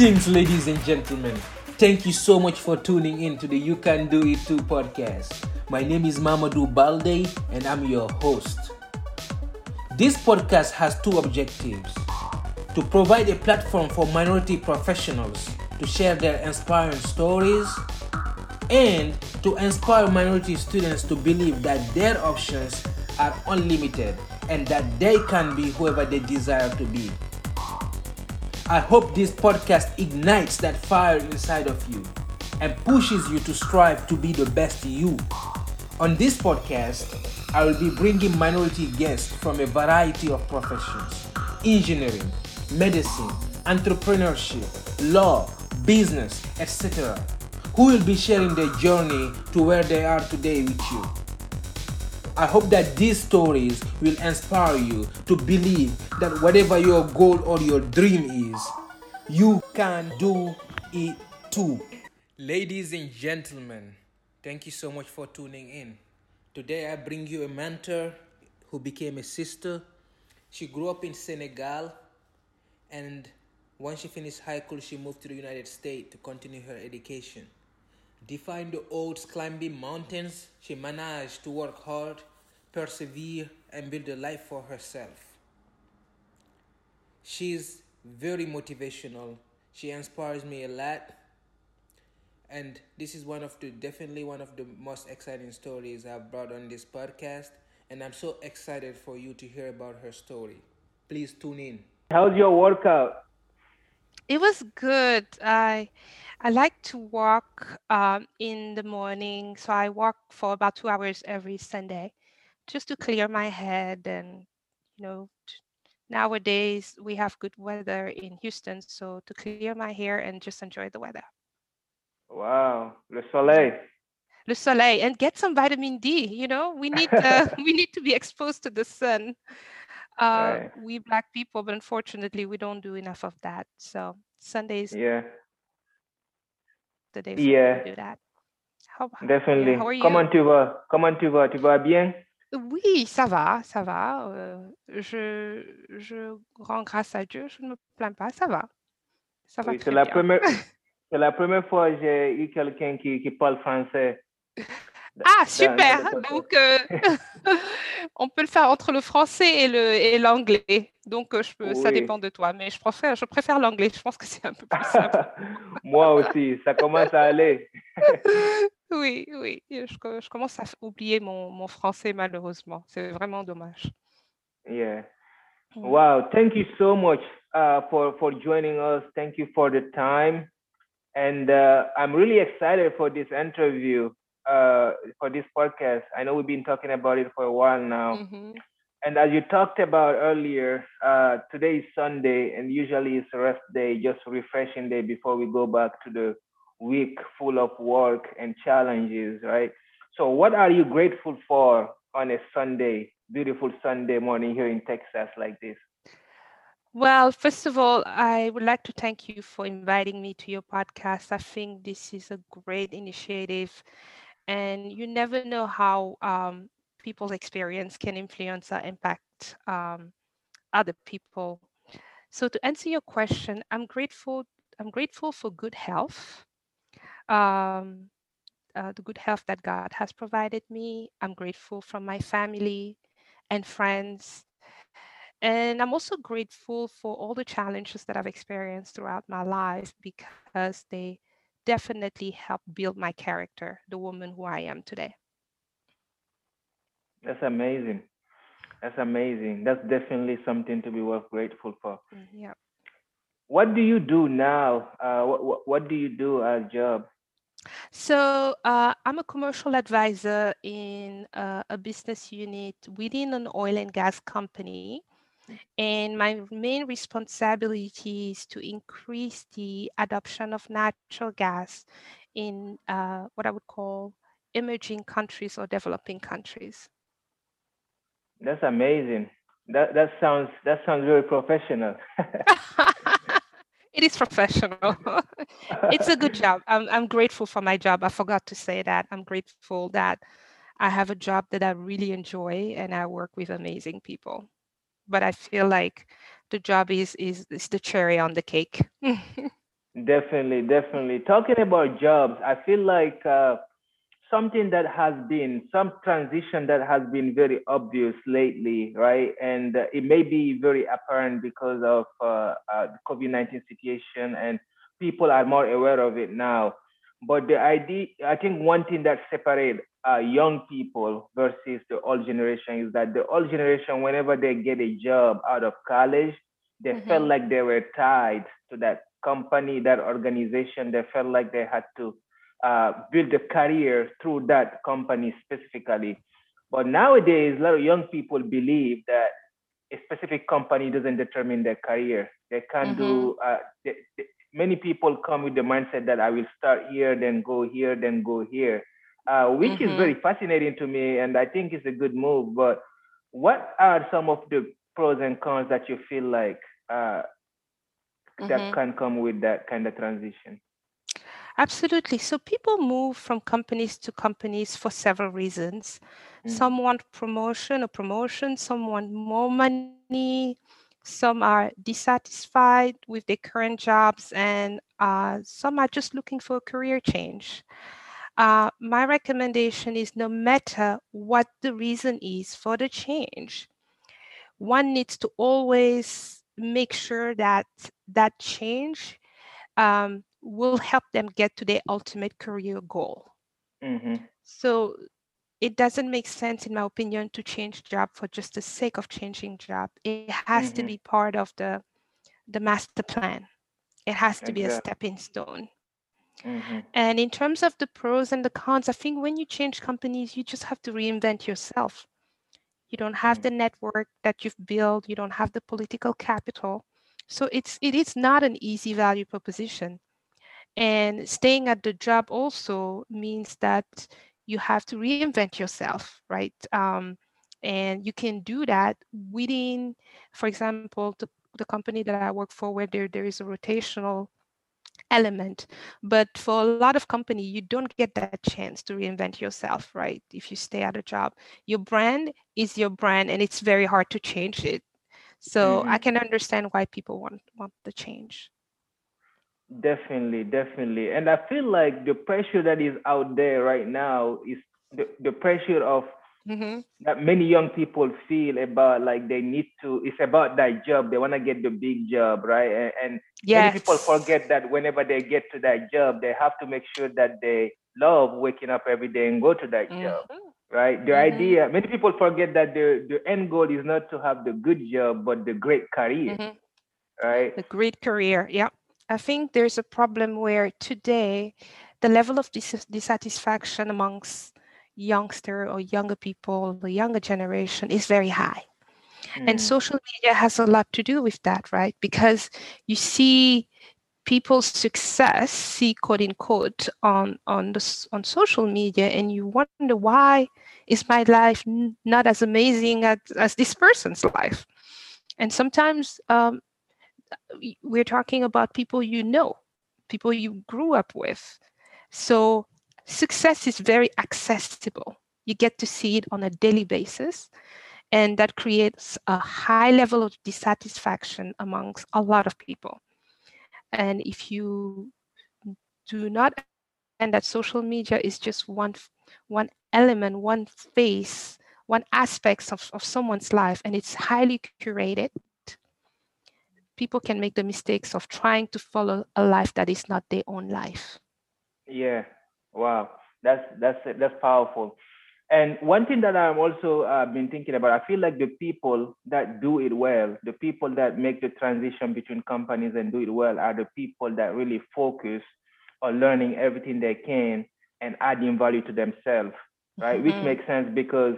Greetings, ladies and gentlemen. Thank you so much for tuning in to the You Can Do It Too podcast. My name is Mamadou Balde and I'm your host. This podcast has two objectives to provide a platform for minority professionals to share their inspiring stories and to inspire minority students to believe that their options are unlimited and that they can be whoever they desire to be. I hope this podcast ignites that fire inside of you and pushes you to strive to be the best you. On this podcast, I will be bringing minority guests from a variety of professions engineering, medicine, entrepreneurship, law, business, etc., who will be sharing their journey to where they are today with you. I hope that these stories will inspire you to believe that whatever your goal or your dream is, you can do it too. Ladies and gentlemen, thank you so much for tuning in. Today I bring you a mentor who became a sister. She grew up in Senegal and once she finished high school, she moved to the United States to continue her education. Defying the odds, climbing mountains, she managed to work hard, persevere, and build a life for herself. She's very motivational. She inspires me a lot. And this is one of the definitely one of the most exciting stories I've brought on this podcast. And I'm so excited for you to hear about her story. Please tune in. How's your workout? It was good. I I like to walk um, in the morning, so I walk for about two hours every Sunday, just to clear my head. And you know, t- nowadays we have good weather in Houston, so to clear my hair and just enjoy the weather, Wow, Le Soleil. le soleil, and get some vitamin D. You know, we need uh, we need to be exposed to the sun. Uh, Right. we black people, but unfortunately, we don't do enough of that. So Sundays Yeah, the day yeah, do that. How, yeah, definitely. how are you? Comment tu vas? Comment tu vas? Tu vas bien? Oui, ça va, ça va. euh, je, je rends grâce à Dieu, je ne me plains pas, ça va. Ça va Oui, c'est la première, c'est la première fois que j'ai eu quelqu'un qui, qui parle français. Ah, super! Donc, euh, on peut le faire entre le français et le et l'anglais. Donc, euh, je peux, ça dépend de toi, mais je préfère, je préfère l'anglais. Je pense que c'est un peu plus simple. Moi aussi, ça commence à aller. Oui, oui. Je, co- je commence à oublier mon, mon français, malheureusement. C'est vraiment dommage. Yeah. Mm. Wow, thank you so much uh, for for joining us. Thank you for the time, and uh, I'm really excited for this interview, uh, for this podcast. I know we've been talking about it for a while now, Mhm. and as you talked about earlier, uh, today is Sunday, and usually it's a rest day, just refreshing day before we go back to the week full of work and challenges, right? So, what are you grateful for on a Sunday, beautiful Sunday morning here in Texas, like this? Well, first of all, I would like to thank you for inviting me to your podcast. I think this is a great initiative, and you never know how um, people's experience can influence or impact um, other people. So, to answer your question, I'm grateful. I'm grateful for good health, um, uh, the good health that God has provided me. I'm grateful for my family and friends. And I'm also grateful for all the challenges that I've experienced throughout my life because they definitely help build my character, the woman who I am today. That's amazing. That's amazing. That's definitely something to be worth grateful for. Mm, Yeah. What do you do now? Uh, what, what, what do you do as a job? So uh, I'm a commercial advisor in uh, a business unit within an oil and gas company. And my main responsibility is to increase the adoption of natural gas in uh, what I would call emerging countries or developing countries. That's amazing. That that sounds that sounds very professional. it is professional. it's a good job. I'm, I'm grateful for my job. I forgot to say that. I'm grateful that I have a job that I really enjoy and I work with amazing people. But I feel like the job is is, is the cherry on the cake. Definitely, definitely. Talking about jobs, I feel like uh, something that has been some transition that has been very obvious lately, right? And uh, it may be very apparent because of uh, uh, the COVID nineteen situation, and people are more aware of it now. But the idea, I think, one thing that separates uh, young people versus the old generation is that the old generation, whenever they get a job out of college, they mm-hmm. felt like they were tied to that company, that organization. They felt like they had to uh, build a career through that company specifically. But nowadays, a lot of young people believe that a specific company doesn't determine their career. They can mm-hmm. do. Uh, they, they, many people come with the mindset that I will start here, then go here, then go here, uh, which mm-hmm. is very fascinating to me, and I think it's a good move. But what are some of the pros and cons that you feel like uh, mm-hmm. that can come with that kind of transition? Absolutely. So people move from companies to companies for several reasons. Mm. Some want promotion or promotion, some want more money, some are dissatisfied with their current jobs, and uh, some are just looking for a career change. Uh, my recommendation is no matter what the reason is for the change, one needs to always make sure that that change um, will help them get to their ultimate career goal. Mm-hmm. So it doesn't make sense, in my opinion, to change job for just the sake of changing job. It has mm-hmm. to be part of the the master plan. It has to exactly. be a stepping stone. Mm-hmm. And in terms of the pros and the cons, I think when you change companies, you just have to reinvent yourself. You don't have mm-hmm. the network that you've built. You don't have the political capital. So it's it is not an easy value proposition. And staying at the job also means that you have to reinvent yourself, right? Um, and you can do that within, for example, the, the company that I work for, where there, there is a rotational element but for a lot of company you don't get that chance to reinvent yourself right if you stay at a job your brand is your brand and it's very hard to change it so mm-hmm. i can understand why people want want the change Definitely, definitely. And I feel like the pressure that is out there right now is the, the pressure of mm-hmm. that many young people feel about like they need to, it's about that job. They want to get the big job, right? And, and yes. many people forget that whenever they get to that job, they have to make sure that they love waking up every day and go to that mm-hmm. job. Right. The mm-hmm. idea, many people forget that the, the end goal is not to have the good job, but the great career. Mm-hmm. Right. The great career. Yeah. I think there's a problem where today the level of dis- dissatisfaction amongst youngster or younger people, the younger generation is very high. Mm. And social media has a lot to do with that, right? Because you see people's success, see quote unquote, on on the on social media, and you wonder why is my life not as amazing as, as this person's life? And sometimes um, we're talking about people you know, people you grew up with. So success is very accessible. You get to see it on a daily basis. And that creates a high level of dissatisfaction amongst a lot of people. And if you do not and that social media is just one one element, one face, one aspect of, of someone's life, and it's highly curated people can make the mistakes of trying to follow a life that is not their own life. Yeah. Wow. That's that's that's powerful. And one thing that I'm also uh, been thinking about, I feel like the people that do it well, the people that make the transition between companies and do it well, are the people that really focus on learning everything they can and adding value to themselves, right? Mm-hmm. Which makes sense because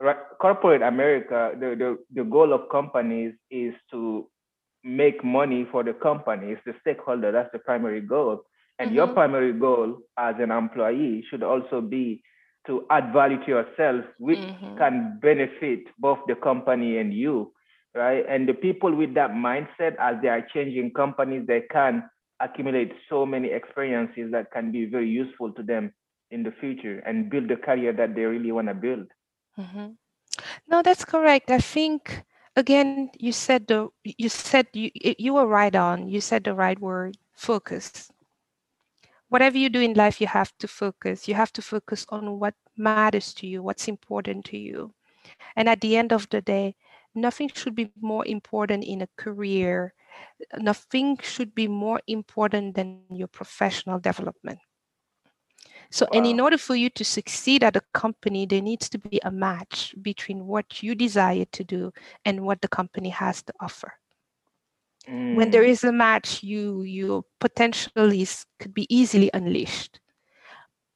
right, corporate America, the, the the goal of companies is to make money for the company. It's the stakeholder. That's the primary goal. And mm-hmm. your primary goal as an employee should also be to add value to yourself, which mm-hmm. can benefit both the company and you, right? And the people with that mindset, as they are changing companies, they can accumulate so many experiences that can be very useful to them in the future and build the career that they really want to build. Mm-hmm. No, that's correct. I think again you said the you said you you were right on you said the right word focus. Whatever you do in life, you have to focus. You have to focus on what matters to you, what's important to you. And at the end of the day, nothing should be more important in a career. Nothing should be more important than your professional development. So, wow. and in order for you to succeed at a company, there needs to be a match between what you desire to do and what the company has to offer. Mm. When there mm. a match, you you potentially could be easily unleashed.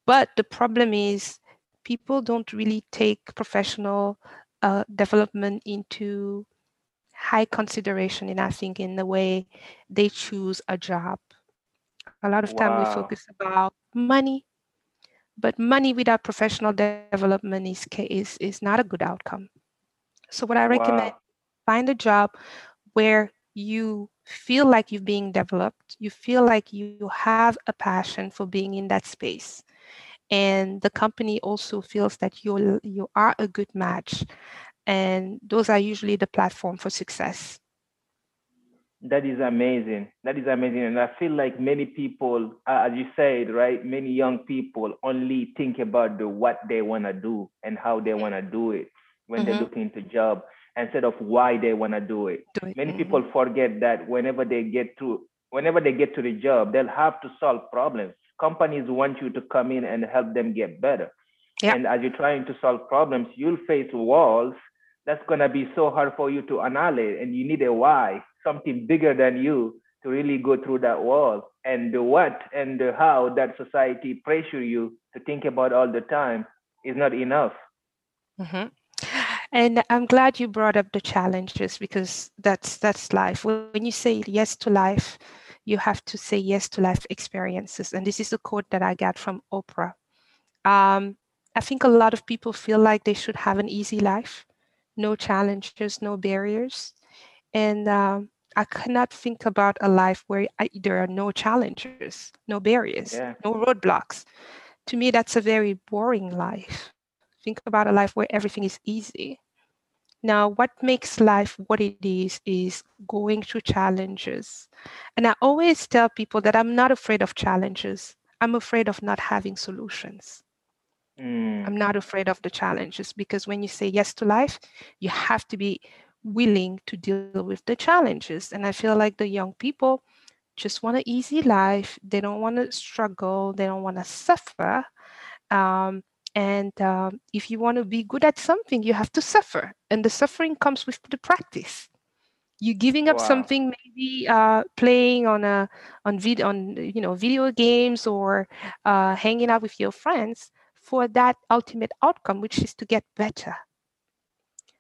But the problem is, people don't really take professional uh, development into high consideration in I think in the way they choose a job. A lot of time wow. we focus about money, but money without professional development is, is, is not a good outcome. So what I recommend, wow. find a job where you feel like you're being developed, you feel like you have a passion for being in that space. And the company also feels that you you are a good match. And those are usually the platform for success. That is amazing. That is amazing. And I feel like many people, as you said, right, many young people only think about the what they want to do and how they want to do it when mm-hmm. they're looking into job instead of why they want to do it. Do it. Many mm-hmm. people forget that whenever they get to whenever they get to the job, they'll have to solve problems. Companies want you to come in and help them get better. Yep. And as you're trying to solve problems, you'll face walls that's going to be so hard for you to annihilate and you need a why something bigger than you to really go through that wall and the what and the how that society pressure you to think about all the time is not enough mm-hmm. And i'm glad you brought up the challenges because that's that's life when you say yes to life you have to say yes to life experiences and this is a quote that i got from oprah um, i think a lot of people feel like they should have an easy life no challenges no barriers and um, I cannot think about a life where I, there are no challenges, no barriers, yeah. no roadblocks. To me, that's a very boring life. Think about a life where everything is easy. Now, what makes life what it is is going through challenges. And I always tell people that I'm not afraid of challenges. I'm afraid of not having solutions. Mm. I'm not afraid of the challenges because when you say yes to life, you have to be willing to deal with the challenges. And I feel like the young people just want an easy life. They don't want to struggle. They don't want to suffer. Um, and um, if you want to be good at something, you have to suffer. And the suffering comes with the practice. You're giving up wow. something, maybe uh, playing on a on video on you know video games or uh, hanging out with your friends for that ultimate outcome, which is to get better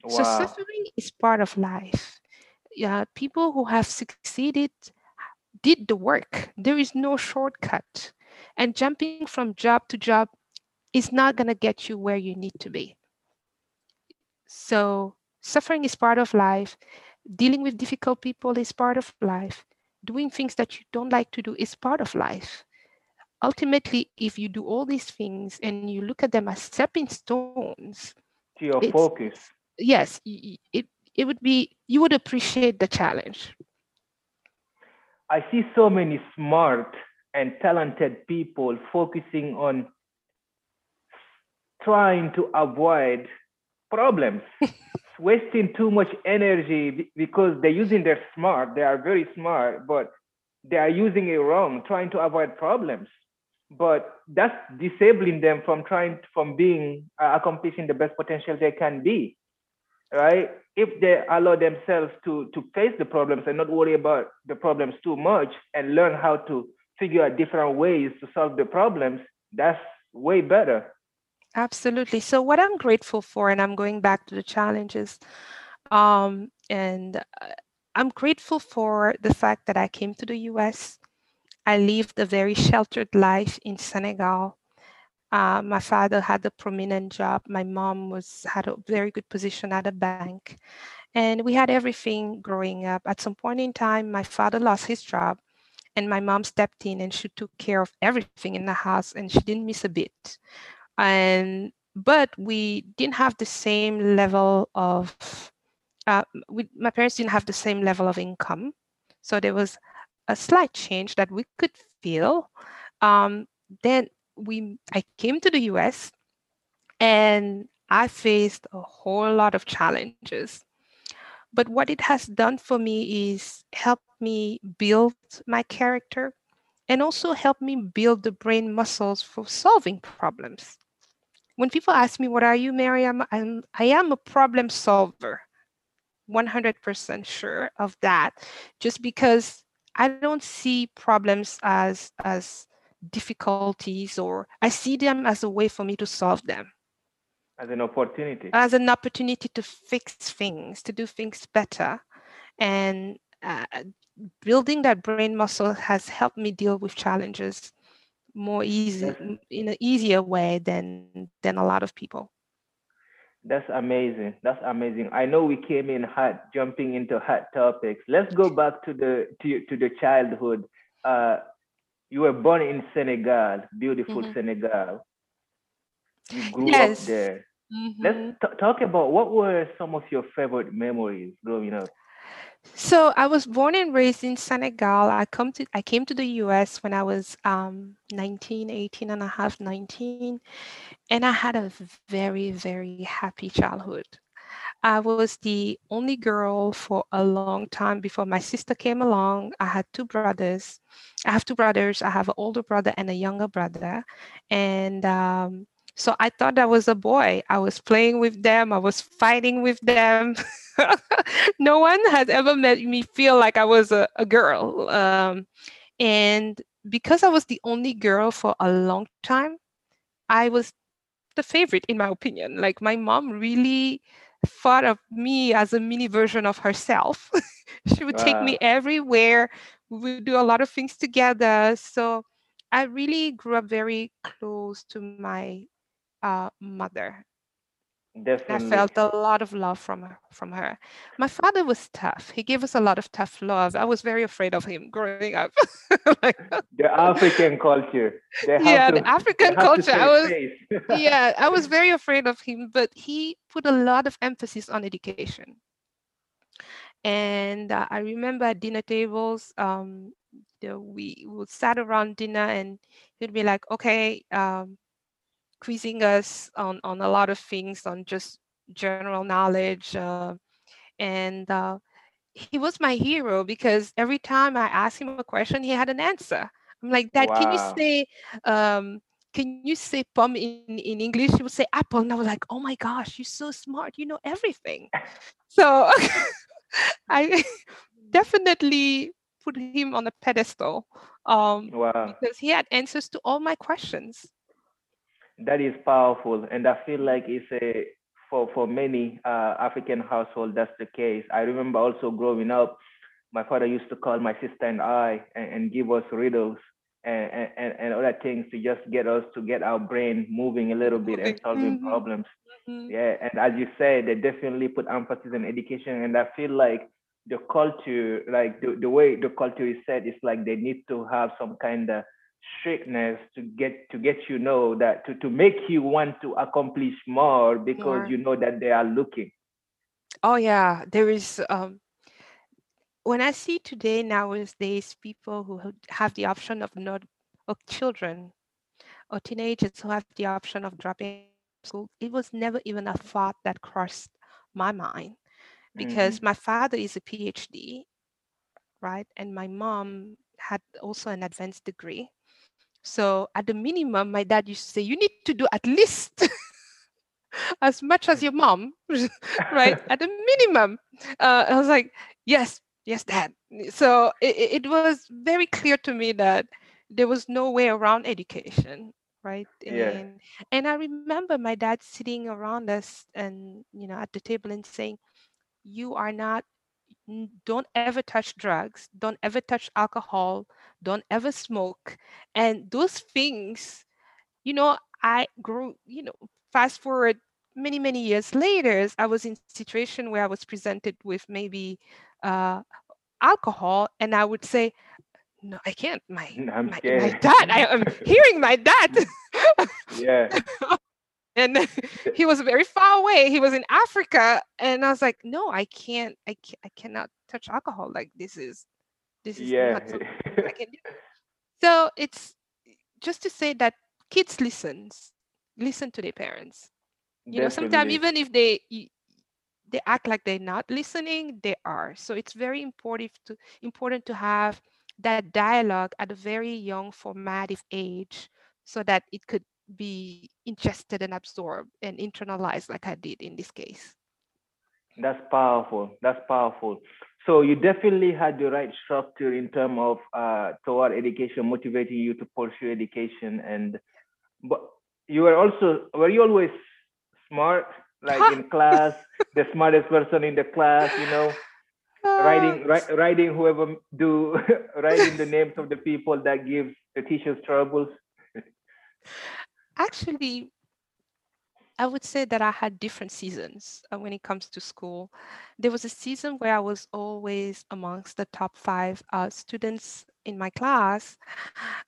Wow. So suffering is part of life. Yeah, people who have succeeded did the work. There is no shortcut. And jumping from job to job is not going to get you where you need to be. So suffering is part of life. Dealing with difficult people is part of life. Doing things that you don't like to do is part of life. Ultimately, if you do all these things and you look at them as stepping stones, to your focus yes, it it would be you would appreciate the challenge. I see so many smart and talented people focusing on trying to avoid problems, wasting too much energy because they're using their smart. They are very smart, but they are using it wrong, trying to avoid problems. But that's disabling them from trying from being uh, accomplishing the best potential they can be right? If they allow themselves to to face the problems and not worry about the problems too much and learn how to figure out different ways to solve the problems, that's way better. Absolutely. So what I'm grateful for, and I'm going back to the challenges, um, and uh, I'm grateful for the fact that I came to the U.S. I lived a very sheltered life in Senegal. Uh, my father had a prominent job. My mom was had a very good position at a bank, and we had everything growing up. At some point in time, my father lost his job, and my mom stepped in and she took care of everything in the house, and she didn't miss a bit. And but we didn't have the same level of. Uh, we, my parents didn't have the same level of income, so there was a slight change that we could feel. Um, then we I came to the US and I faced a whole lot of challenges. But what it has done for me is help me build my character and also help me build the brain muscles for solving problems. When people ask me, What are you, Miriam? I'm, I am a problem solver. 100% sure of that, just because I don't see problems as, as difficulties or I see them as a way for me to solve them as an opportunity as an opportunity to fix things to do things better and uh, building that brain muscle has helped me deal with challenges more easy in an easier way than than a lot of people that's amazing that's amazing i know we came in hot jumping into hot topics let's go back to the to, to the childhood uh you were born in senegal beautiful mm-hmm. senegal you grew yes. up there Mm-hmm. Let's t- talk about what were some of your favorite memories growing up. So I was born and raised in Senegal. I come to I came to the US when I was um, 19, 18 and a half, 19. And I had a very, very happy childhood. I was the only girl for a long time before my sister came along. I had two brothers. I have two brothers. I have an older brother and a younger brother. And um, so I thought I was a boy. I was playing with them, I was fighting with them. no one has ever made me feel like I was a, a girl. Um, and because I was the only girl for a long time, I was the favorite, in my opinion. Like my mom really thought of me as a mini version of herself. she would wow. take me everywhere. We would do a lot of things together. So I really grew up very close to my uh, mother. Definitely. I felt a lot of love from her, from her. My father was tough. He gave us a lot of tough love. I was very afraid of him growing up. like, the African culture. yeah, to, the African culture. I was yeah, I was very afraid of him, but he put a lot of emphasis on education. And uh, I remember at dinner tables, um, know, we would sat around dinner, and he'd be like, "Okay, um, quizzing us on, on a lot of things on just general knowledge. Uh, and uh, he was my hero because every time I asked him a question, he had an answer. I'm like, Dad, wow. can you say, um, can you say pom in, in English? He would say apple. And I was like, oh my gosh, you're so smart. You know everything. so I definitely put him on a pedestal um, wow. because he had answers to all my questions that is powerful, and I feel like it's a for for many uh, African households that's the case. I remember also growing up, my father used to call my sister and I and, and give us riddles and, and, and other things to just get us to get our brain moving a little bit and solving mm-hmm. problems. Mm-hmm. Yeah, and as you said, they definitely put emphasis on education, and I feel like the culture, like the, the way the culture is set, is like they need to have some kind of strictness to get to get you know that to, to make you want to accomplish more because more. you know that they are looking oh yeah there is um when i see today nowadays people who have the option of not of children or teenagers who have the option of dropping school it was never even a thought that crossed my mind because mm-hmm. my father is a phd right and my mom had also an advanced degree so at the minimum, my dad used to say, you need to do at least as much as your mom, right? at the minimum. Uh, I was like, yes, yes, dad. So it, it was very clear to me that there was no way around education right yeah. and, and i remember my dad sitting around us and you know at the table and saying you are not don't ever touch drugs, don't ever touch alcohol, don't ever smoke. And those things, you know, I grew, you know, fast forward many, many years later, I was in a situation where I was presented with maybe uh, alcohol, and I would say, no, I can't. My, my, my, dad, I am hearing my dad. yeah and he was very far away he was in africa and i was like no i can't i, can't, I cannot touch alcohol like this is This is Yeah. not something I can do. So it's just to say that kids listens, listen to their parents. You know, sometimes even if they they act like they're not listening, they are. So it's very important to important to have that dialogue at a very young formative age so that it could be ingested and absorbed and internalized like I did in this case. That's powerful. That's powerful. So you definitely had the right structure in terms of uh, toward education, motivating you to pursue education, and but you were also were you always smart, like in class, the smartest person in the class, you know, writing Uh, ri- writing whoever do writing the names of the people that gives the teachers troubles. Actually, I would say that I had different seasons uh, when it comes to school. There was a season where I was always amongst the top five uh, students in my class,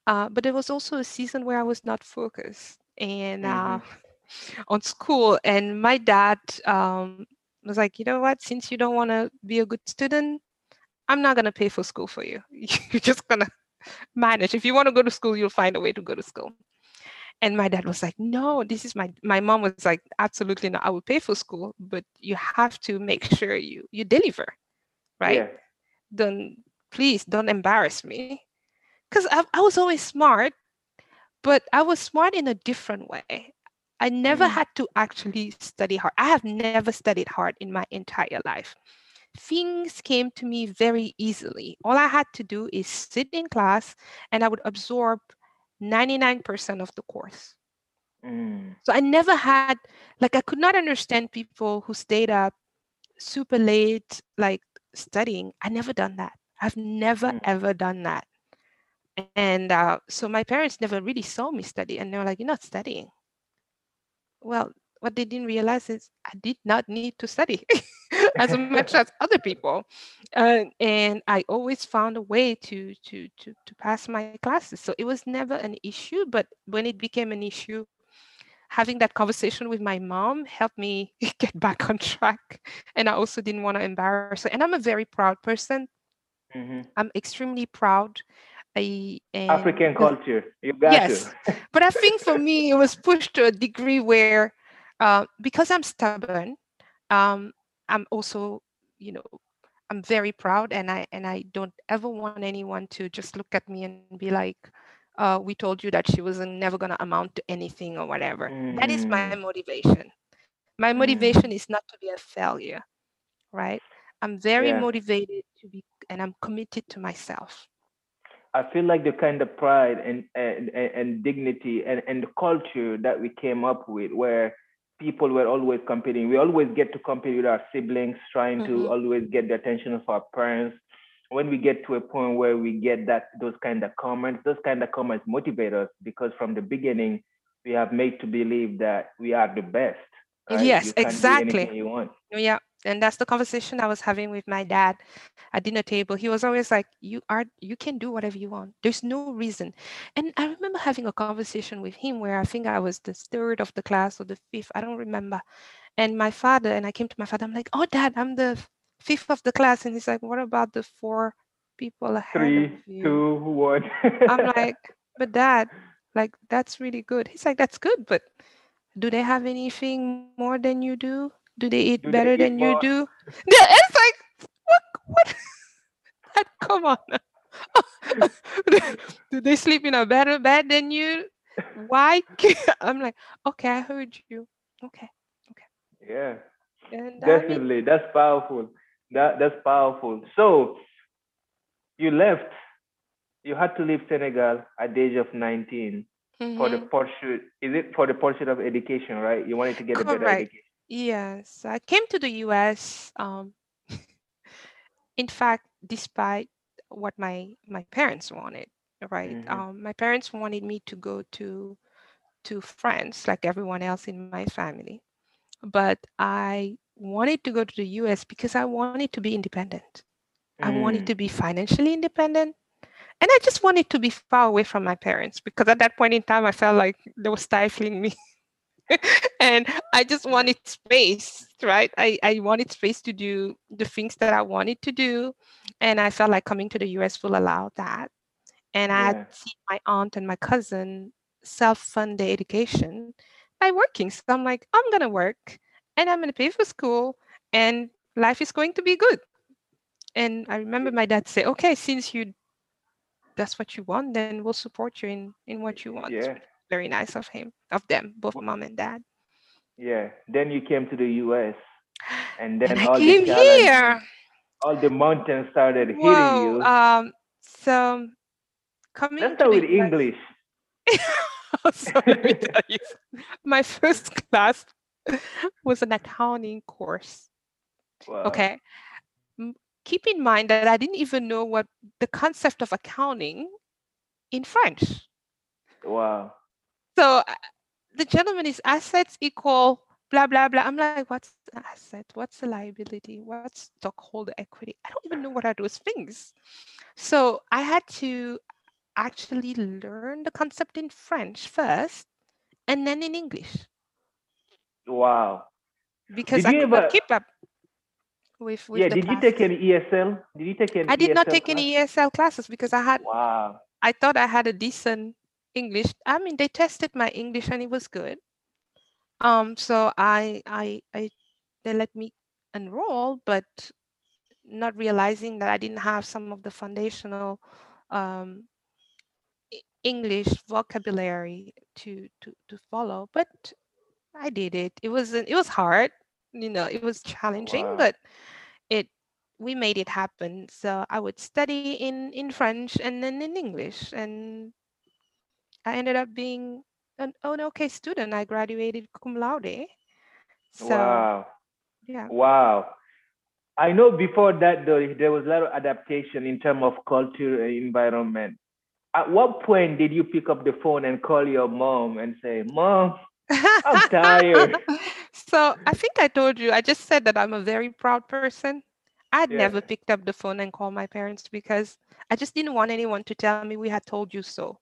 uh, but there was also a season where I was not focused and uh, on school. And my dad um, was like, you know what? Since you don't want to be a good student, I'm not going to pay for school for you. You're just going to manage. If you want to go to school, you'll find a way to go to school and my dad was like no this is my my mom was like absolutely not. I will pay for school but you have to make sure you you deliver right? Yeah. don't please don't embarrass me. Because I, I was always smart but i was smart in a different way. I never Mm. had to actually study hard. I have never studied hard in my entire life. Things came to me very easily. All i had to do is sit in class and i would absorb 99% of the course Mm. so I never had, like, I could not understand people who stayed up super late, like studying. I never done that. I've never Mm. ever done that. And uh, so my parents never really saw me study, and they were like, "You're not studying." Well, what they didn't realize is I did not need to study as much as other people, uh, and I always found a way to to to to pass my classes. So it was never an issue. But when it became an issue, having that conversation with my mom helped me get back on track. And I also didn't want to embarrass her. And I'm a very proud person. Mhm. I'm extremely proud. I and African culture. You got Yes. to. but I think for me, it was pushed to a degree where, uh, because I'm stubborn, um, I'm also, you know, I'm very proud, and I and I don't ever want anyone to just look at me and be like, uh, "We told you that she was never gonna amount to anything or whatever." That is my motivation. My Mm. motivation is not to be a failure, right? I'm very Yeah. motivated to be, and I'm committed to myself. I feel like the kind of pride and and, and, and dignity and, and the culture that we came up with where people were always competing. We always get to compete with our siblings, trying Mhm. to always get the attention of our parents. When we get to a point where we get that those kind of comments, those kind of comments motivate us because from the beginning we have made to believe that we are the best. Uh, right? Yes, you can exactly. do anything you want. Yeah, and that's the conversation I was having with my dad at dinner table. He was always like, "You are, you can do whatever you want. There's no reason." And I remember having a conversation with him where I think I was the third of the class or the fifth. I don't remember. And my father and I came to my father. I'm like, "Oh, Dad, I'm the fifth of the class," and he's like, "What about the four people ahead Three, of you?" two, one. I'm like, "But Dad, like that's really good." He's like, "That's good, but do they have anything more than you do? Do they eat Do they better eat than you do?" Yeah, it's like, what? What? Come on. do they sleep in a better bed than you? Why? I'm like, okay, I heard you. Okay, okay. yeah. and I mean, Definitely, that's powerful. That that's powerful. So you left. You had to leave Senegal at the age of 19 for the mhm. pursuit. Is it for the pursuit of education, right? You wanted to get a better Correct. education. Yes, I came to the US. Um, in fact, despite what my my parents wanted, right? Mhm. Um, my parents wanted me to go to to France, like everyone else in my family, but I wanted to go to the US because I wanted to be independent. I wanted Mm. to be financially independent, and I just wanted to be far away from my parents because at that point in time, I felt like they were stifling me. and I just wanted space, right? I, I wanted space to do the things that I wanted to do. And I felt like coming to the US will allow that. And I Yeah. had seen my aunt and my cousin self fund their education by working. So I'm like, I'm going to work and I'm going to pay for school and life is going to be good. And I remember my dad say, okay, since you that's what you want, then we'll support you in in what you want. Yeah. Very nice of him, of them, both mom and dad. Yeah. Then you came to the US and then And I all the came challenges, here. all the mountains started hitting Whoa. you. Um. So coming Let's to start the with. English. so let me tell you, my first class was an accounting course. Wow. Okay. Keep in mind that I didn't even know what the concept of accounting in French. Wow. So uh, the gentleman is assets equal blah blah blah. I'm like, what's the asset? What's the liability? What's stockholder equity? I don't even know what are those things. So I had to actually learn the concept in French first and then in English Wow. because Did I could not keep up with with Yeah. Did you take any ESL? Did you take any I did not take class? any ESL classes because I had Wow. I thought I had a decent English. I mean, they tested my English and it was good. Um, so I I I they let me enroll, but not realizing that I didn't have some of the foundational um, English vocabulary to to to follow. But I did it. It was it was hard, you know. It was challenging, Wow. but it we made it happen. So I would study in in French and then in English, and I ended up being an, an okay student. I graduated cum laude. So Wow. yeah. Wow. I know before that though there was a lot of adaptation in terms of culture and environment. At what point did you pick up the phone and call your mom and say, Mom, I'm tired. so I think I told you, I just said that I'm a very proud person. I'd Yeah. never picked up the phone and called my parents because I just didn't want anyone to tell me we had told you so.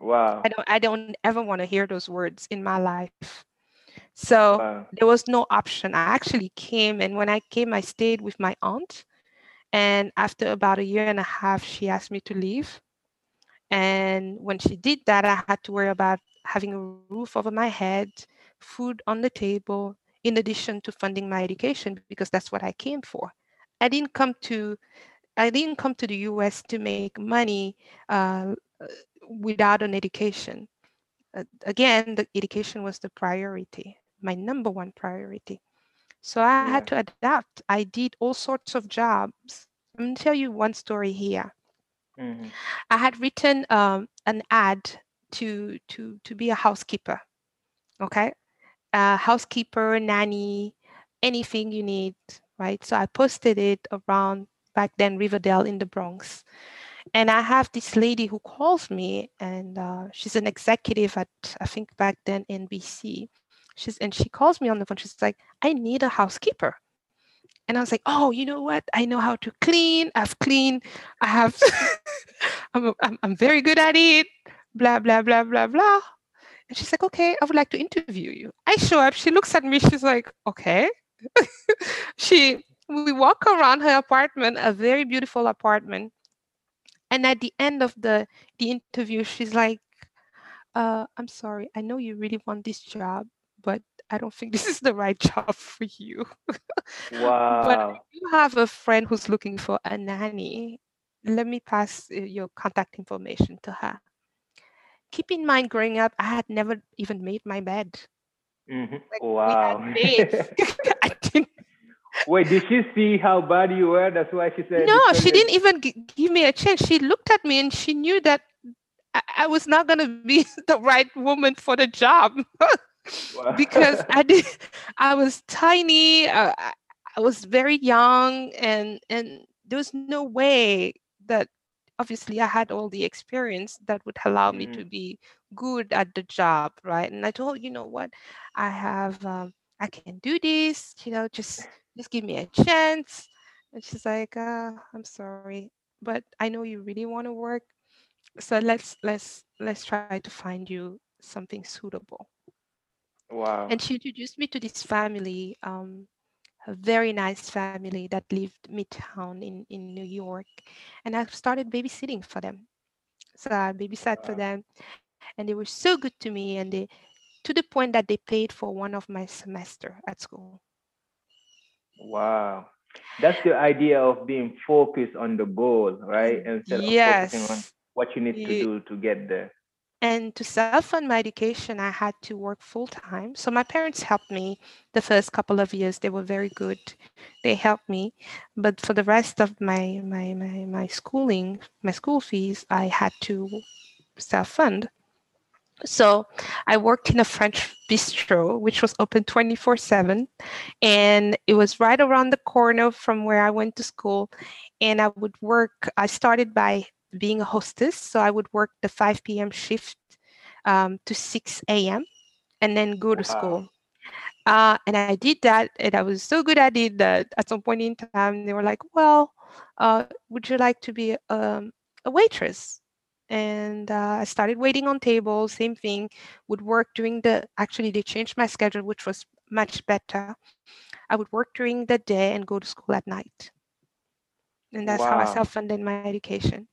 Wow. I don't I don't ever want to hear those words in my life. So Wow. there was no option. I actually came and when I came I stayed with my aunt and after about a year and a half she asked me to leave. And when she did that I had to worry about having a roof over my head, food on the table in addition to funding my education because that's what I came for. I didn't come to I didn't come to the US to make money uh, without an education. Uh, again, the education was the priority, my number one priority. So I Yeah. had to adapt. I did all sorts of jobs. I'm going to tell you one story here. Mhm. I had written um, an ad to to to be a housekeeper. Okay, uh, housekeeper, nanny, anything you need, right? So I posted it around back then Riverdale in the Bronx, and I have this lady who calls me, and uh, she's an executive at I think back then NBC. She's and she calls me on the phone. She's like, "I need a housekeeper." And I was like, oh, you know what? I know how to clean. I've cleaned. I have, I'm, a- I'm, I'm very good at it. Blah, blah, blah, blah, blah. And she's like, okay, I would like to interview you. I show up. She looks at me. She's like, okay. she, we walk around her apartment, a very beautiful apartment. And at the end of the, the interview, she's like, uh, I'm sorry. I know you really want this job, but I don't think this is the right job for you. Wow. But you have a friend who's looking for a nanny. Let me pass uh, your contact information to her. Keep in mind, growing up, I had never even made my bed. Mhm. Like, Wow. We had maids. I didn't, Wait, did she see how bad you were? That's why she said. no, she didn't even gi- give me a chance. She looked at me and she knew that I, I was not going to be the right woman for the job. Because I did, I was tiny. Uh, I, I was very young, and and there was no way that obviously I had all the experience that would allow me to Mhm. be good at the job, right? And I told you know what, I have, um, I can do this. You know, just just give me a chance. And she's like, uh, I'm sorry, but I know you really want to work, so let's let's let's try to find you something suitable. Wow. And she introduced me to this family, um, a very nice family that lived midtown in, in New York. And I started babysitting for them. So I babysat for them. And they were so good to me and they to the point that they paid for one of my semester at school. Wow. That's the idea of being focused on the goal, right? Instead of focusing on what you need to do to get there. And to self-fund my education, I had to work full time. So my parents helped me the first couple of years. They were very good. They helped me. But for the rest of my my my, my schooling, my school fees, I had to self-fund. So I worked in a French bistro, which was open 24/7. And it was right around the corner from where I went to school. And I would work, I started by being a hostess. So I would work the 5 p.m. shift um, to 6 a.m. and then go to Wow. school. Uh, and I did that, and I was so good at it that at some point in time they were like, "Well, uh, would you like to be um, a waitress?" And uh, I started waiting on tables. Same thing. Would work during the. Actually, they changed my schedule, which was much better. I would work during the day and go to school at night, and that's how I self-funded my education.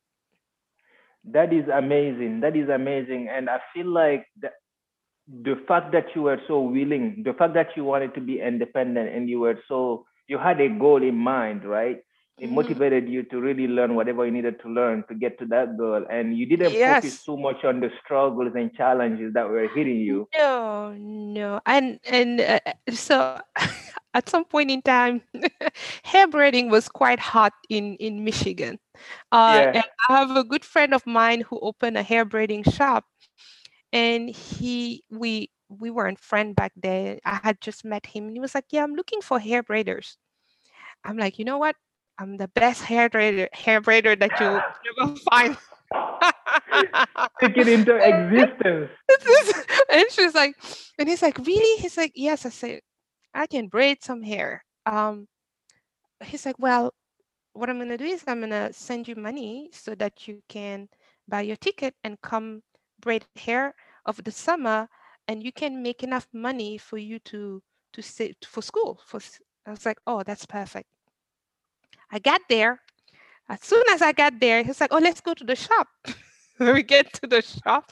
That is amazing. That is amazing. And I feel like the, the fact that you were so willing, the fact that you wanted to be independent and you were so, you had a goal in mind, right? It Mhm. motivated you to really learn whatever you needed to learn to get to that goal. And you didn't focus Yes. too much on the struggles and challenges that were hitting you. No, no, and and uh, so at some point in time, hair braiding was quite hot in in Michigan. Uh, Yeah. and I have a good friend of mine who opened a hair braiding shop, and he we we weren't friends back then. I had just met him, and he was like, "Yeah, I'm looking for hair braiders." I'm like, "You know what? I'm the best hair braider hair braider that you'll ever find." Take it into existence. and she's like, and he's like, really? He's like, yes. I said, I can braid some hair. Um, he's like, well, what I'm gonna do is I'm gonna send you money so that you can buy your ticket and come braid hair over the summer, and you can make enough money for you to to save for school. For I was like, oh, that's perfect. I got there. As soon as I got there, he's like, oh, let's go to the shop. we get to the shop.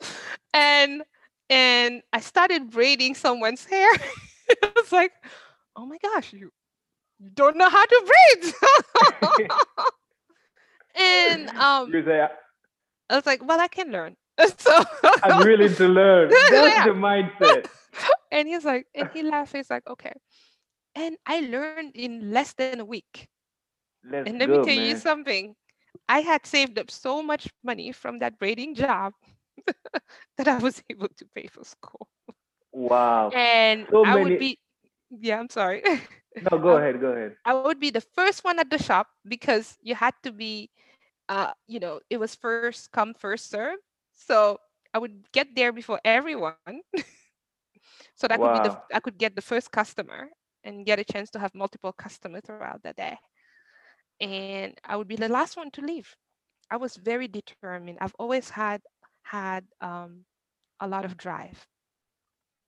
and and I started braiding someone's hair. I was like, oh my gosh, you, you don't know how to braid. and um, I was like, well, I can learn. so I'm willing to learn. That's Yeah. the mindset. and he's like, and he laughs. He's like, okay. And I learned in less than a week. Let's And let go, me tell you something. I had saved up so much money from that braiding job that I was able to pay for school. Wow. And So I many- would be, yeah, I'm sorry. No, go ahead. Go ahead. I would be the first one at the shop because you had to be, uh, you know, it was first come, first serve. So I would get there before everyone, so that I could be the, I could get the first customer and get a chance to have multiple customers throughout the day. And I would be the last one to leave. I was very determined. I've always had had um, a lot of drive.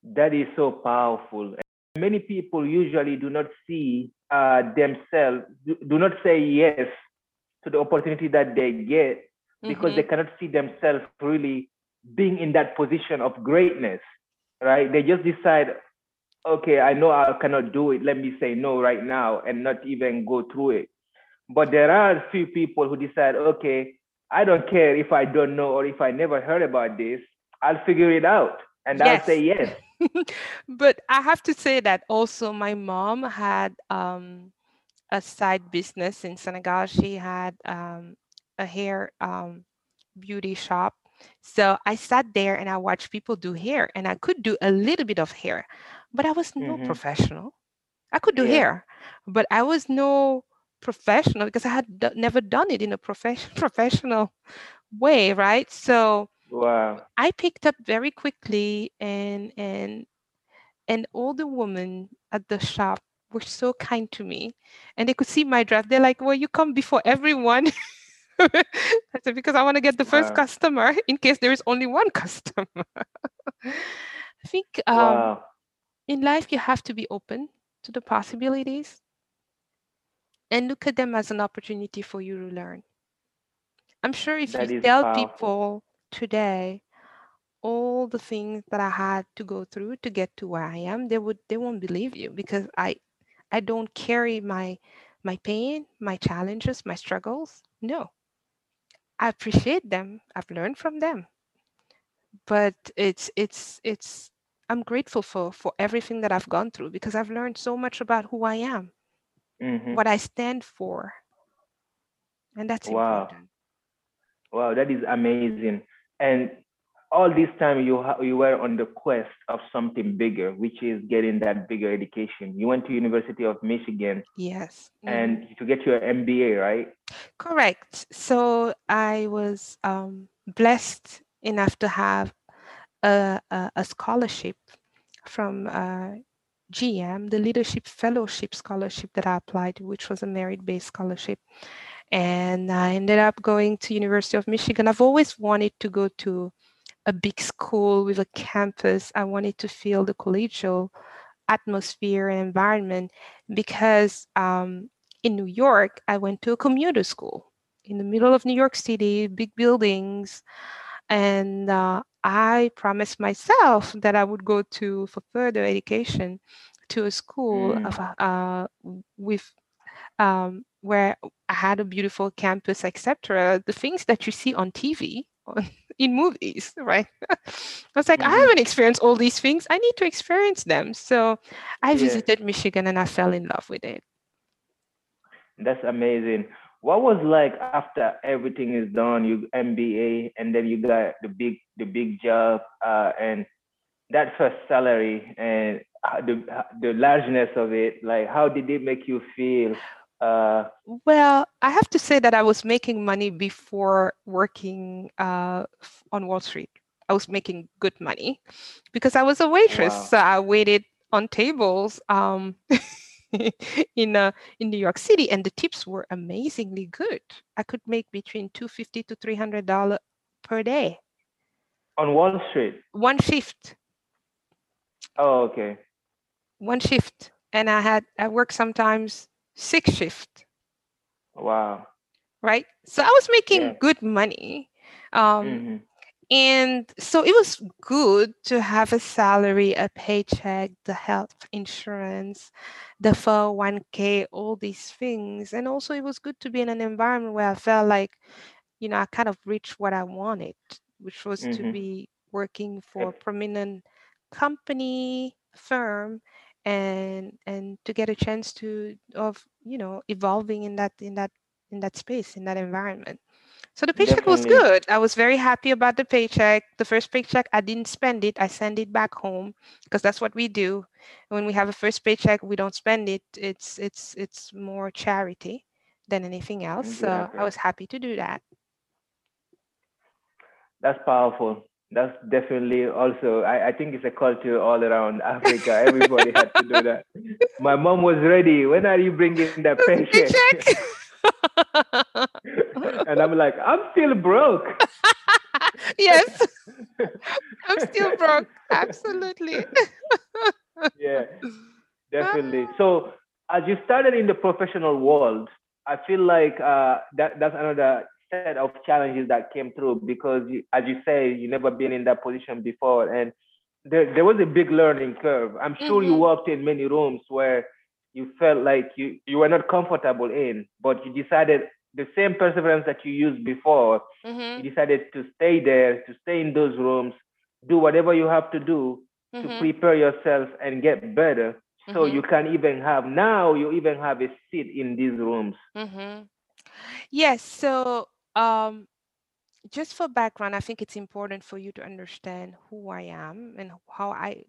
That is so powerful. Many people usually do not see uh, themselves, do, not say yes to the opportunity that they get because Mhm. they cannot see themselves really being in that position of greatness, right? They just decide, okay, I know I cannot do it. Let me say no right now and not even go through it. But there are a few people who decide, okay, I don't care if I don't know or if I never heard about this, I'll figure it out and I'll say yes. but I have to say that also my mom had um, a side business in Senegal. She had um, a hair um, beauty shop. So I sat there and I watched people do hair, and I could do a little bit of hair, but I was no Mhm. professional. I could do Yeah. hair, but I was no professional because I had d- never done it in a profession professional way, right? So Wow. I picked up very quickly and and and all the women at the shop were so kind to me and they could see my draft. They're like, Well, you come before everyone. I said, because I want to get the first Wow. customer in case there is only one customer. I think um, wow. in life you have to be open to the possibilities and look at them as an opportunity for you to learn. I'm sure if That you tell powerful. people today all the things that I had to go through to get to where I am, they would they won't believe you because I I don't carry my my pain, my challenges, my struggles. No. I appreciate them. I've learned from them. But it's it's it's I'm grateful for for everything that I've gone through because I've learned so much about who I am, Mhm. what I stand for. And that's Wow. important. Wow, that is amazing. And all this time you ha- you were on the quest of something bigger, which is getting that bigger education. You went to University of Michigan Yes. and to get your MBA, right? Correct. So I was um, blessed enough to have a, a, a scholarship from uh, GM, the Leadership Fellowship Scholarship that I applied to, which was a merit-based scholarship. And I ended up going to University of Michigan. I've always wanted to go to a big school with a campus. I wanted to feel the collegial atmosphere and environment because um, in New York, I went to a commuter school in the middle of New York City, big buildings. And uh, I promised myself that I would go to for further education to a school Mm. of, uh, with um, where I had a beautiful campus, etc. The things that you see on TV, in movies, right? I was like, I Mhm. haven't experienced all these things. I need to experience them. So I Yeah. visited Michigan and I fell in love with it. That's amazing. What was like after everything is done, you MBA, and then you got the big the big job, uh, and that first salary and uh, the the largeness of it. Like, how did it make you feel? Uh, Well, I have to say that I was making money before working uh, on Wall Street. I was making good money because I was a waitress. Wow. So I waited on tables um, in uh, in New York City, and the tips were amazingly good. I could make between two fifty to three hundred dollar per day, on Wall Street. one shift, Oh, okay. one shift, and I had I worked sometimes six shift. Wow. right? So I was making Yeah. good money. Um, Mhm. And so it was good to have a salary, a paycheck, the health insurance, the 401k, all these things. And also, it was good to be in an environment where I felt like, you know, I kind of reached what I wanted, which was to Mhm. be working for a prominent company, firm, and and to get a chance to of you know evolving in that in that in that space in that environment so the paycheck was good i was very happy about the paycheck the first paycheck i didn't spend it i send it back home because that's what we do when we have a first paycheck we don't spend it it's it's it's more charity than anything else so Exactly. i was happy to do that That's powerful. That's definitely also. I, I think it's a culture all around Africa. Everybody had to do that. My mom was ready. When are you bringing that paycheck? and I'm like, I'm still broke. yes i'm still broke absolutely yeah, definitely. So as you started in the professional world, I feel like uh, that that's another set of challenges that came through because, you, as you say, you never been in that position before, and there there was a big learning curve. I'm sure you Mhm. walked in many rooms where you felt like you you were not comfortable in, but you decided the same perseverance that you used before. Mhm, You decided to stay there, to stay in those rooms, do whatever you have to do to mhm, prepare yourself and get better so Mhm. you can even have now you even have a seat in these rooms mhm. Yes, so um, just for background, I think it's important for you to understand who I am and how I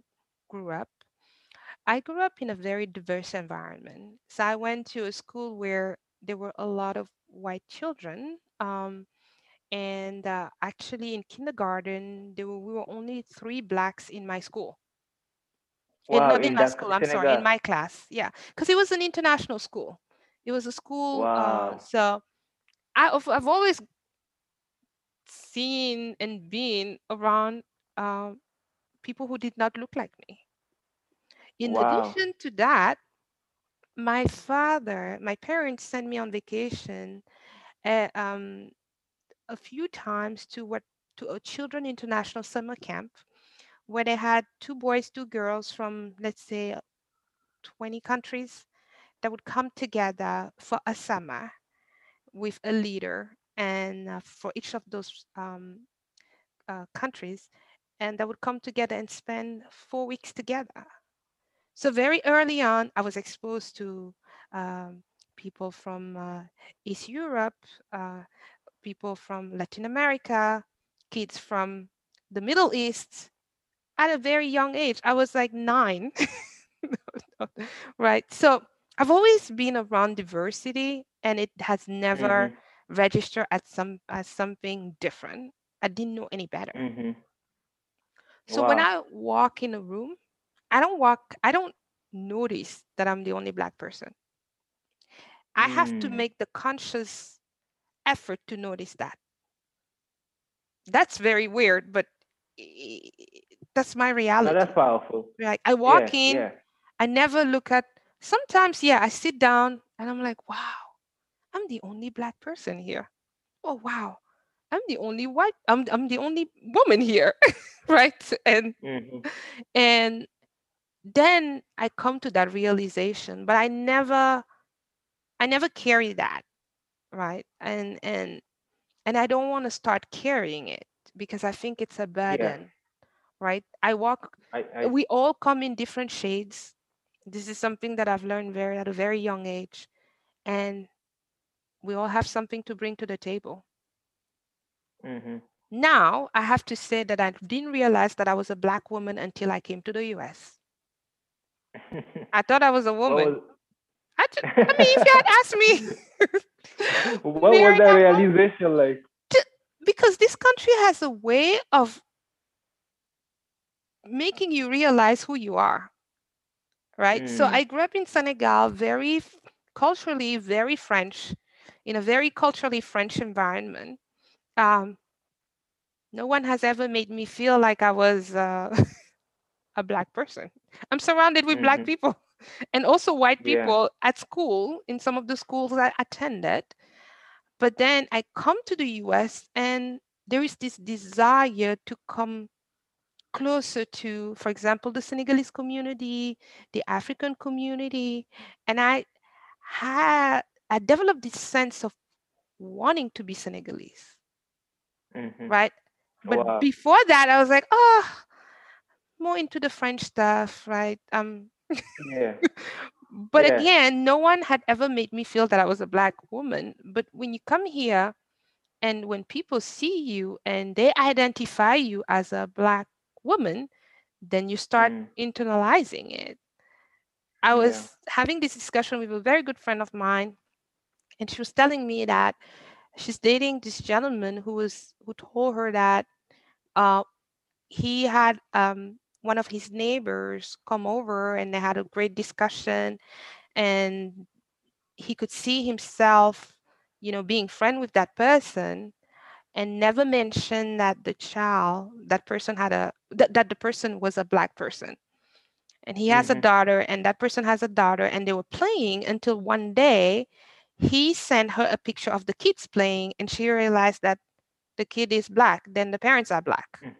grew up. I grew up in a very diverse environment. So I went to a school where there were a lot of white children. Um, and uh, actually, in kindergarten, there were, we were only three blacks in my school. In, wow not in in my school, I'm sorry, in my class. Yeah, because it was an international school. It was a school. Uh, so I've, I've always seen and been around uh, people who did not look like me. In Wow. addition to that, my father, my parents sent me on vacation uh, um, a few times to what to a children international summer camp where they had two boys, two girls from let's say 20 countries that would come together for a summer with a leader and uh, for each of those um, uh, countries and that would come together and spend four weeks together so very early on i was exposed to um, people from uh, east europe uh, people from latin america kids from the middle east. At a very young age i was like nine. Right? So i've always been around diversity and it has never Mhm. registered as some as something different. I didn't know any better. Mhm. so when i walk in a room i don't walk i don't notice that i'm the only black person i have to Mm. make the conscious effort to notice that that's very weird but that's my No, reality that's powerful. right i walk Yeah. in Yeah. I never look at sometimes, yeah, I sit down and I'm like, wow, I'm the only black person here. Oh wow. I'm the only white, I'm I'm the only woman here. right. And Mhm. and then I come to that realization, but I never I never carry that, right? And and and I don't want to start carrying it because I think it's a Yeah. burden, right? I walk I. I. we all come in different shades. This is something that I've learned very at a very young age. And we all have something to bring to the table. Mhm. Now, I have to say that I didn't realize that I was a black woman until I came to the US. I thought I was a woman. was? I, ju- I mean, if you had asked me, what was that realization like? because this country has a way of making you realize who you are, right? So Mm. I grew up in Senegal, very culturally very French, in a very culturally French environment. Um, no one has ever made me feel like I was uh, a black person. I'm surrounded with black Mhm. people and also white Yeah. people at school in some of the schools I attended. But then I come to the US and there is this desire to come closer to, for example, the Senegalese community, the African community. And I had I developed this sense of wanting to be Senegalese, Mhm. right? But Wow. before that, I was like, oh, more into the French stuff, right? Um, Yeah. but Yeah. again, no one had ever made me feel that I was a black woman. But when you come here and when people see you and they identify you as a black woman, then you start Mm. internalizing it. I Yeah. was having this discussion with a very good friend of mine, and she was telling me that she's dating this gentleman who was who told her that uh, he had um, one of his neighbors come over and they had a great discussion and he could see himself you know being friend with that person and never mention that the child that person had a that, that the person was a black person and he has a Mhm. daughter and that person has a daughter and they were playing until one day he sent her a picture of the kids playing and she realized that the kid is black then the parents are black Mm.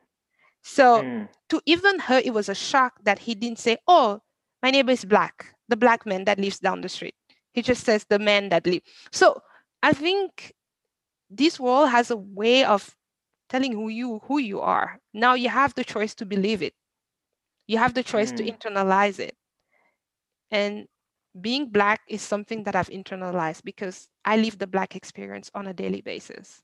So Mm. to even her it was a shock that he didn't say oh my neighbor is black the black man that lives down the street. He just says the man that live. So i think this world has a way of telling who you who you are. Now you have the choice to believe it. You have the choice to Mm. internalize it. And being black is something that i've internalized because i live the black experience on a daily basis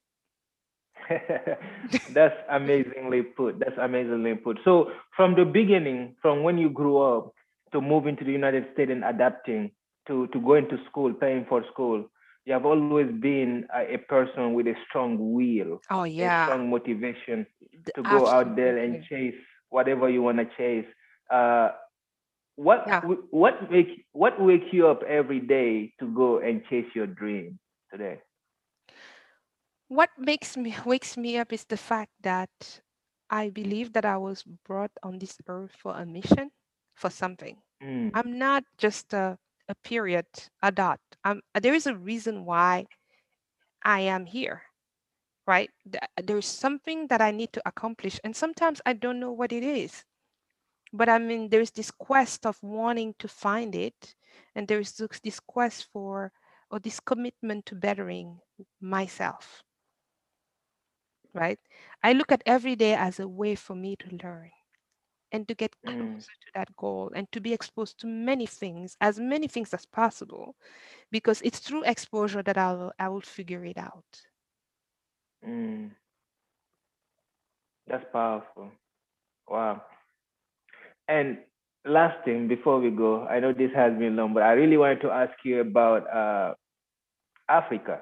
That's amazingly put. That's amazingly put. So from the beginning, from when you grew up to moving to the United States and adapting to, to going to school, paying for school, you have always been a, a person with a strong will, oh a yeah strong motivation to go out there and chase whatever you want to chase. Uh, what Yeah. what make what wake you up every day to go and chase your dream today? What makes me wakes me up is the fact that I believe that I was brought on this earth for a mission, for something. Mm, I'm not just a, a period, a dot. Um, there is a reason why I am here, right? There's something that I need to accomplish, and sometimes I don't know what it is. But I mean, there's this quest of wanting to find it, and there's this quest for or this commitment to bettering myself, right? I look at every day as a way for me to learn and to get mm, closer to that goal and to be exposed to many things, as many things as possible, because it's through exposure that I'll I will figure it out. mm. That's powerful. Wow. And last thing before we go, I know this has been long, but I really wanted to ask you about uh, Africa.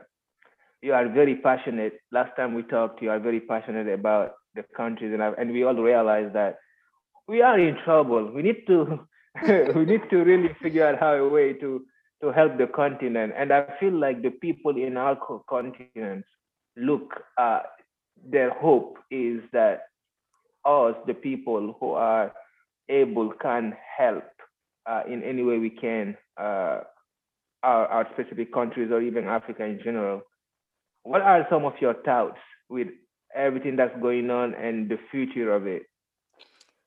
You are very passionate. Last time we talked, you are very passionate about the countries, and and we all realize that we are in trouble. We need to we need to really figure out how a way to to help the continent. And I feel like the people in our co- continents look. Uh, their hope is that us, the people who are able, can help uh, in any way we can uh, our, our specific countries or even Africa in general. What are some of your thoughts with everything that's going on and the future of it?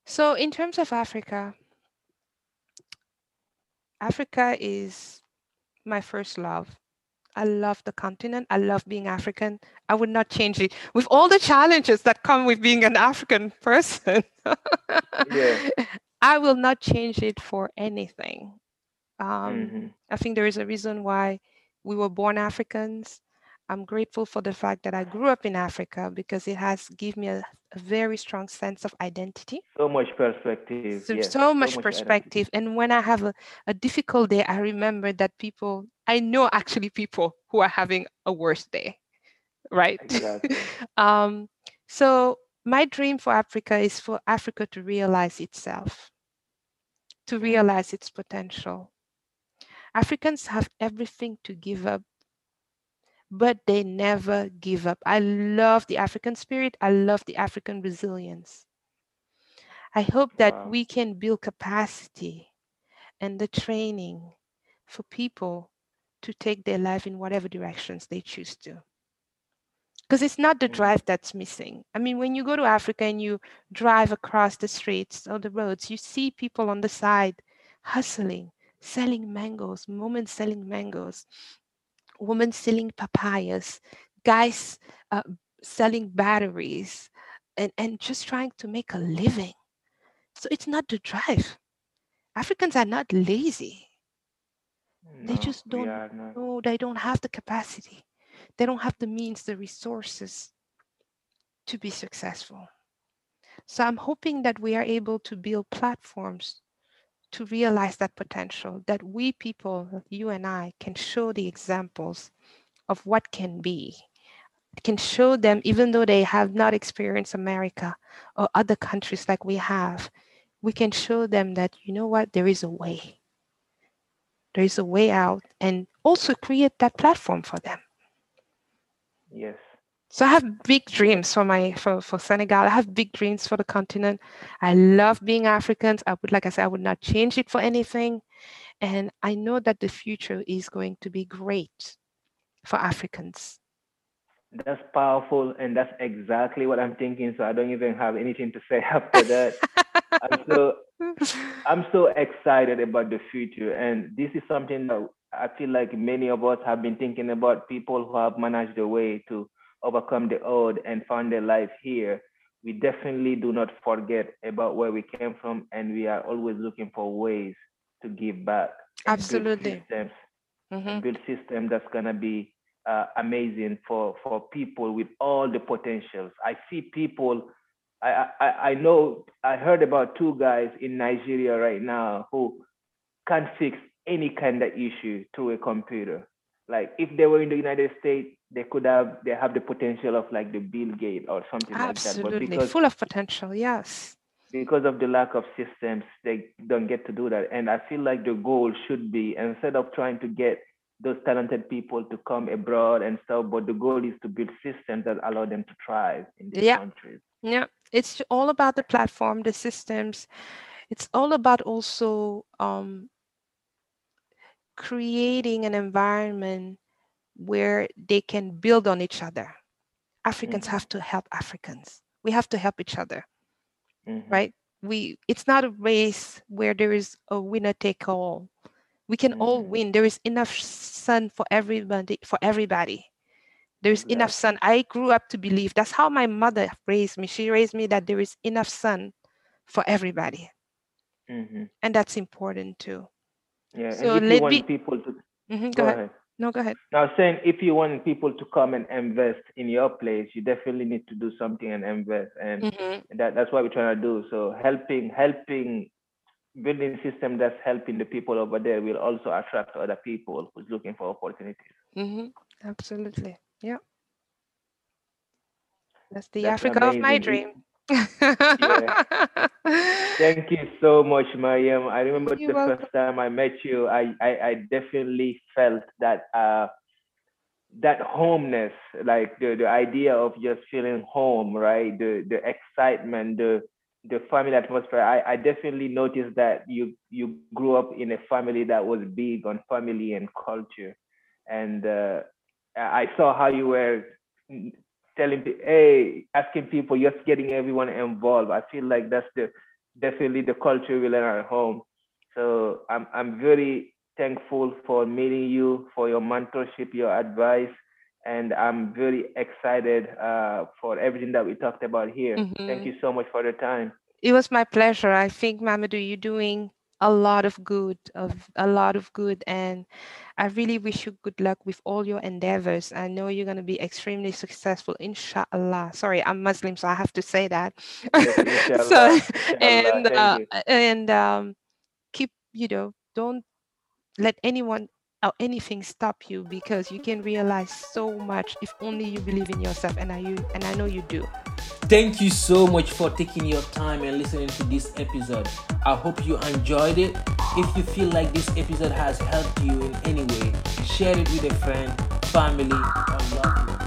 So, in terms of Africa, Africa is my first love. I love the continent. I love being African. I would not change it with all the challenges that come with being an African person. Yeah. I will not change it for anything. Um, hmm I think there is a reason why we were born Africans. I'm grateful for the fact that I grew up in Africa because it has given me a, a very strong sense of identity. So much perspective. So, Yes. so So much much identity. perspective. And when I have a, a difficult day, I remember that people, I know actually people who are having a worse day, right? Exactly. um, so, my dream for Africa is for Africa to realize itself, to Mm, realize its potential. Africans have everything to give up, but they never give up. I love the African spirit. I love the African resilience. I hope that Wow. we can build capacity and the training for people to take their life in whatever directions they choose to. Because it's not the Mm, drive that's missing. I mean, when you go to Africa and you drive across the streets or the roads, you see people on the side hustling, selling mangoes, women selling mangoes, women selling papayas, guys uh, selling batteries, and, and just trying to make a living. So it's not the drive. Africans are not lazy. They just don't know, they don't have the capacity. They don't have the means, the resources to be successful. So I'm hoping that we are able to build platforms to realize that potential, that we people, you and I, can show the examples of what can be, can show them, even though they have not experienced America or other countries like we have, we can show them that, you know what, there is a way. There is a way out, and also create that platform for them. Yes. So I have big dreams for my for, for Senegal. I have big dreams for the continent. I love being Africans. I would like I said, I would not change it for anything. And I know that the future is going to be great for Africans. That's powerful, and that's exactly what I'm thinking. So I don't even have anything to say after that. I'm so I'm so excited about the future, and this is something that I feel like many of us have been thinking about. People who have managed a way to overcome the odd and found their life here. We definitely do not forget about where we came from, and we are always looking for ways to give back and build Absolutely. systems Mhm. build system that's gonna be uh, amazing for for people with all the potentials. I see people. I, I I know I heard about two guys in Nigeria right now who can fix any kind of issue through a computer. Like if they were in the United States, they could have they have the potential of like the Bill Gates or something like that. Absolutely. Full of potential. Yes. because of the lack of systems, they don't get to do that. And I feel like the goal should be instead of trying to get those talented people to come abroad and stuff. But the goal is to build systems that allow them to thrive in these Yeah. countries. Yeah, it's all about the platform, the systems. It's all about also um, creating an environment where they can build on each other. Africans Mhm. have to help Africans. We have to help each other, Mhm. right? We it's not a race where there is a winner take all. We can all Mhm. win. There is enough sun for everybody for everybody. There's enough sun. I grew up to believe that's how my mother raised me. She raised me that there is enough sun for everybody. Mhm. And that's important too. Yeah, So and if you want me- people to Mhm, go Go ahead. ahead. No, go ahead. Now, saying if you want people to come and invest in your place, you definitely need to do something and invest, and Mhm, that, that's what we're trying to do. So helping, helping, building system that's helping the people over there will also attract other people who's looking for opportunities. mhm, Absolutely. Yeah. That's the That's Africa of my amazing. Dream. Thank you so much, Mariam. I remember You're the welcome. first time I met you, I, I, I definitely felt that uh, that homeness, like the, the idea of just feeling home, right? The the excitement, the the family atmosphere. I, I definitely noticed that you you grew up in a family that was big on family and culture, and uh, I saw how you were telling, pe- hey, asking people, just getting everyone involved. I feel like that's the definitely the culture we learn at home. So I'm I'm very thankful for meeting you, for your mentorship, your advice, and I'm very excited uh, for everything that we talked about here. Thank Mhm. you so much for the time. It was my pleasure. I think, Mamadou, you're doing a lot of good, of a lot of good, and I really wish you good luck with all your endeavors. I know you're going to be extremely successful, inshallah. Sorry, I'm Muslim, so I have to say that. Yes, so, inshallah, and uh, and um, keep, you know, don't let anyone or anything stop you because you can realize so much if only you believe in yourself, and I you and I know you do. Thank you so much for taking your time and listening to this episode. I hope you enjoyed it. If you feel like this episode has helped you in any way, share it with a friend, family, or loved one.